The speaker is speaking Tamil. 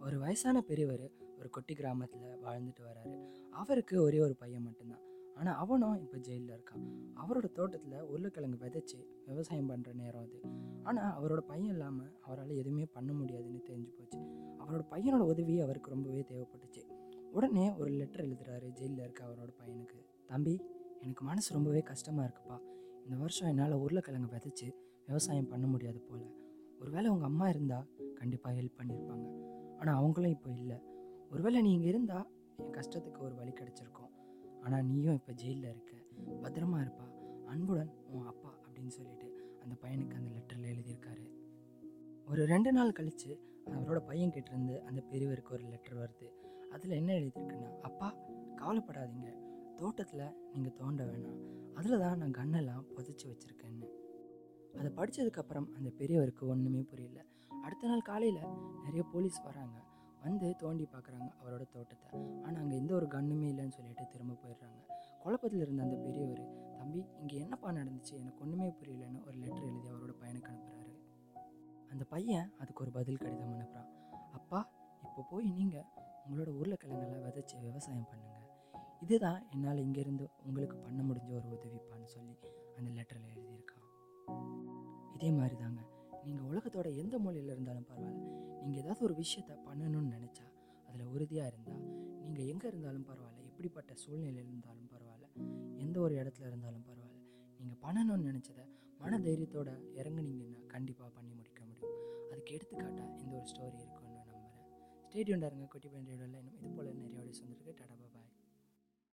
ஒரு வயசான பெரியவர் ஒரு குட்டி கிராமத்தில் வாழ்ந்துட்டு வராரு. அவருக்கு ஒரே ஒரு பையன் மட்டும்தான். ஆனால் அவனும் இப்போ ஜெயிலில் இருக்கான். அவரோட தோட்டத்தில் உருளைக்கிழங்கு விதைச்சி விவசாயம் பண்ணுற நேரம் அது. ஆனால் அவரோட பையன் இல்லாமல் அவரால் எதுவுமே பண்ண முடியாதுன்னு தெரிஞ்சு போச்சு. அவரோட பையனோட உதவி அவருக்கு ரொம்பவே தேவைப்பட்டுச்சு. உடனே ஒரு லெட்டர் எழுதுறாரு ஜெயிலில் இருக்க அவரோட பையனுக்கு. தம்பி எனக்கு மனசு ரொம்பவே கஷ்டமாக இருக்குப்பா. இந்த வருஷம் என்னால் உருளைக்கிழங்கு விதைச்சி விவசாயம் பண்ண முடியாது போல். ஒருவேளை உங்கள் அம்மா இருந்தால் கண்டிப்பாக ஹெல்ப் பண்ணியிருப்பாங்க ஆனால் அவங்களும் இப்போ இல்லை. ஒருவேளை நீ இங்கே இருந்தால் என் கஷ்டத்துக்கு ஒரு வழி கிடச்சிருக்கும். ஆனால் நீயும் இப்போ ஜெயிலில் இருக்க. பத்திரமா இருப்பா. அன்புடன் உன் அப்பா அப்படின்னு சொல்லிட்டு அந்த பையனுக்கு அந்த லெட்டரில் எழுதியிருக்காரு. ஒரு ரெண்டு நாள் கழித்து அவரோட பையன் கிட்டேருந்து அந்த பெரியவருக்கு ஒரு லெட்டர் வருது. அதில் என்ன எழுதியிருக்குன்னா அப்பா கவலைப்படாதீங்க. தோட்டத்தில் நீங்கள் தோண்ட வேணாம். அதில் தான் நான் கண்ணெல்லாம் புதைச்சி வச்சுருக்கேன்னு. அதை படித்ததுக்கப்புறம் அந்த பெரியவருக்கு ஒன்றுமே புரியல. அடுத்த நாள் காலையில் நிறைய போலீஸ் வராங்க. வந்து தோண்டி பார்க்குறாங்க அவரோட தோட்டத்தை. ஆனால் அங்கே எந்த ஒரு கன்னுமே இல்லைன்னு சொல்லிட்டு திரும்ப போயிடுறாங்க. குழப்பத்தில் இருந்த அந்த பெரியவர் தம்பி இங்கே என்னப்பா நடந்துச்சு? எனக்கு ஒன்றுமே புரியலன்னு ஒரு லெட்டர் எழுதி அவரோட பையனுக்கு அனுப்புகிறாரு அந்த பையன் அதுக்கு ஒரு பதில் கடிதம் அனுப்புகிறான் அப்பா இப்போ போய் நீங்கள் உங்களோட உருளைக்கிழங்கெல்லாம் விதைச்சி விவசாயம் பண்ணுங்கள் இதுதான் என்னால் இங்கேருந்து உங்களுக்கு பண்ண முடிஞ்ச ஒரு உதவிப்பான்னு சொல்லி அந்த லெட்டரில் எழுதியிருக்கான். இதே மாதிரி தாங்க நீங்கள் உலகத்தோட எந்த மூலையில் இருந்தாலும் பரவாயில்ல. நீங்கள் ஏதாவது ஒரு விஷயத்த பண்ணணும்னு நினச்சா அதில் உறுதியாக இருந்தால் நீங்கள் எங்கே இருந்தாலும் பரவாயில்ல எப்படிப்பட்ட சூழ்நிலையில் இருந்தாலும் பரவாயில்ல எந்த ஒரு இடத்துல இருந்தாலும் பரவாயில்ல நீங்கள் பண்ணணும்னு நினச்சதை மன தைரியத்தோட இறங்குனீங்கன்னா கண்டிப்பாக பண்ணி முடிக்க முடியும். அதுக்கு எடுத்துக்காட்டாக இந்த ஒரு ஸ்டோரி இருக்கும்னு நம்புகிறேன் ஸ்டேடியம் இருங்க குட்டி பையன் இன்னும் இது போல் நிறைய ஆடியோஸ் சொந்திருக்கு டடபா பாய்